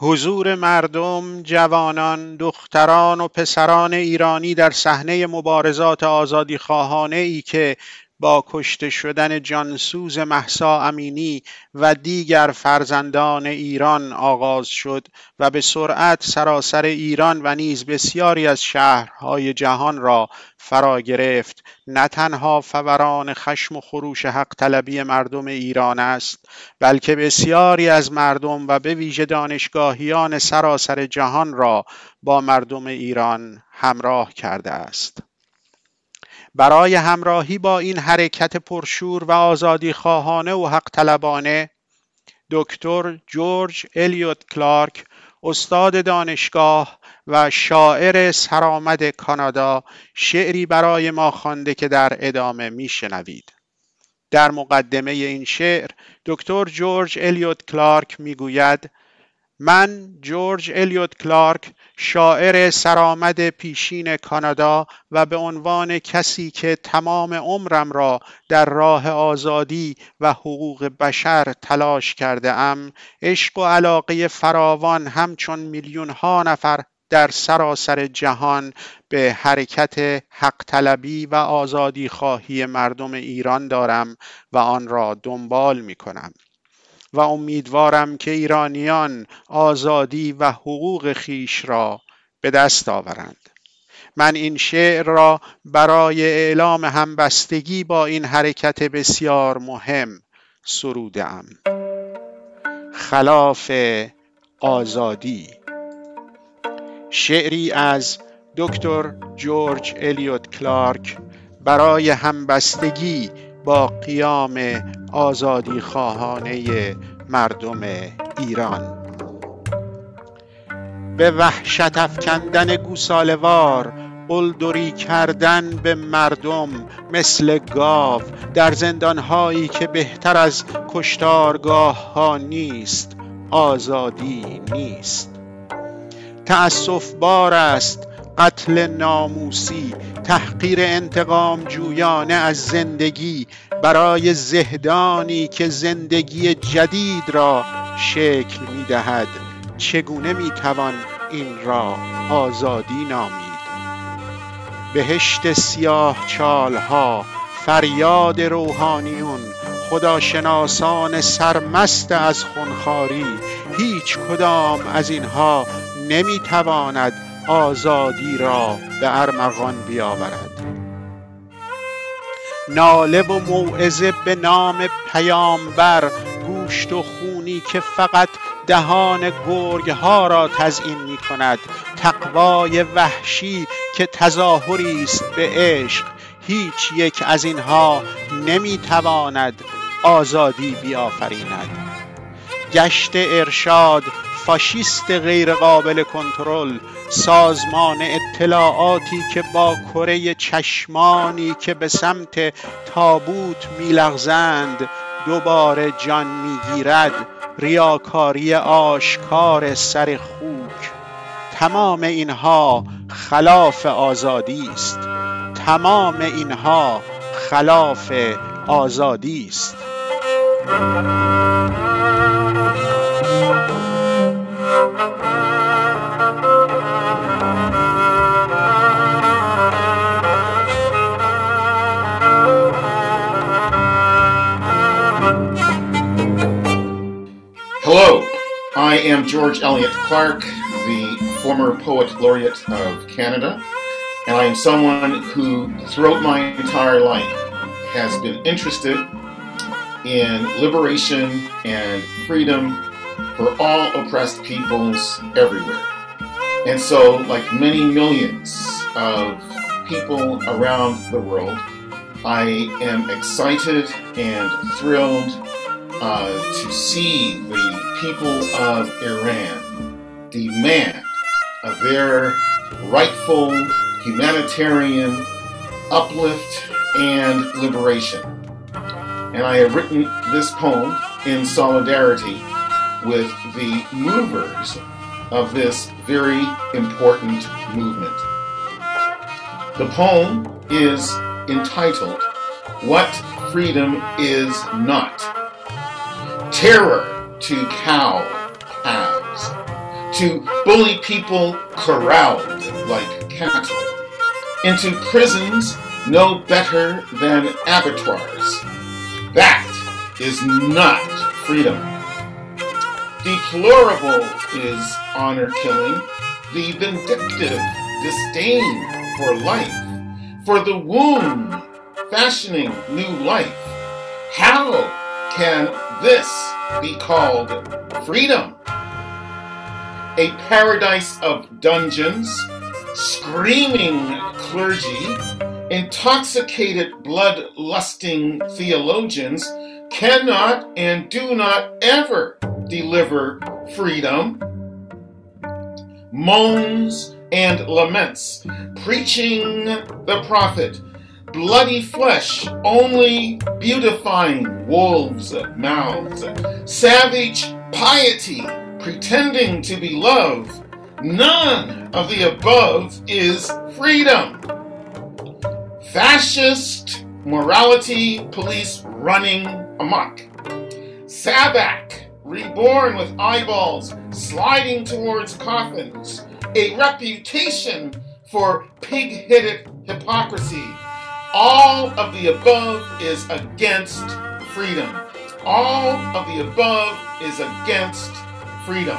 حضور مردم، جوانان، دختران و پسران ایرانی در صحنه مبارزات آزادیخواهانه ای که با کشته شدن جانسوز محسا امینی و دیگر فرزندان ایران آغاز شد و به سرعت سراسر ایران و نیز بسیاری از شهرهای جهان را فرا گرفت. نه تنها فوران خشم و خروش حق طلبی مردم ایران است بلکه بسیاری از مردم و به ویژه دانشگاهیان سراسر جهان را با مردم ایران همراه کرده است. برای همراهی با این حرکت پرشور و آزادی خواهانه و حق طلبانه دکتر جورج الیوت کلارک استاد دانشگاه و شاعر سرآمد کانادا شعری برای ما خوانده که در ادامه میشنوید. در مقدمه این شعر دکتر جورج الیوت کلارک می‌گوید من جورج الیوت کلارک شاعر سرآمد پیشین کانادا و به عنوان کسی که تمام عمرم را در راه آزادی و حقوق بشر تلاش کرده ام عشق و علاقه فراوان همچون میلیون ها نفر در سراسر جهان به حرکت حق طلبی و آزادی خواهی مردم ایران دارم و آن را دنبال می کنم. و امیدوارم که ایرانیان آزادی و حقوق خیش را به دست آورند. من این شعر را برای اعلام همبستگی با این حرکت بسیار مهم سرودم خلاف آزادی. شعری از دکتر جورج الیوت کلارک برای همبستگی با قیام آزادی خواهانه مردم ایران. به وحشت افکندن گوسالوار قلدری کردن به مردم مثل گاو در زندانهایی که بهتر از کشتارگاه ها نیست آزادی نیست. تأسف بار است قتل ناموسی تحقیر انتقام جویانه از زندگی برای زهدانی که زندگی جدید را شکل می دهد چگونه می توان این را آزادی نامید؟ بهشت سیاه چالها فریاد روحانیون خداشناسان سرمست از خونخاری هیچ کدام از اینها نمی تواند آزادی را به ارمغان بیاورد. ناله و موعظه به نام پیامبر گوشت و خونی که فقط دهان گرگ ها را تزیین می کند تقوای وحشی که تظاهری است به عشق. هیچ یک از اینها نمی تواند آزادی بیافریند. گشت ارشاد فاشیست غیرقابل کنترل سازمان اطلاعاتی که با کره چشمانی که به سمت تابوت میلغزند دوباره جان می‌گیرد. ریاکاری آشکار سر خوک. تمام اینها خلاف آزادی است. تمام اینها خلاف آزادی است. Am George Eliot Clark, the former Poet Laureate of Canada, and I am someone who, throughout my entire life, has been interested in liberation and freedom for all oppressed peoples everywhere. And so, like many millions of people around the world, I am excited and thrilled uh, to see the people of Iran demand of their rightful humanitarian uplift and liberation. And I have written this poem in solidarity with the movers of this very important movement. The poem is entitled What Freedom Is Not terror to cow calves, to bully people corralled like cattle, into prisons no better than abattoirs. That is not freedom. Deplorable is honor killing, the vindictive disdain for life, for the womb fashioning new life. How can this be called freedom? A paradise of dungeons, screaming clergy, intoxicated blood-lusting theologians cannot and do not ever deliver freedom. Moans and laments, preaching the prophet, bloody flesh only beautifying wolves' mouths, savage piety pretending to be love. None of the above is freedom. Fascist morality police running amok. Sabak reborn with eyeballs sliding towards coffins. A reputation for pig headed hypocrisy. All of the above is against freedom. All of the above is against freedom.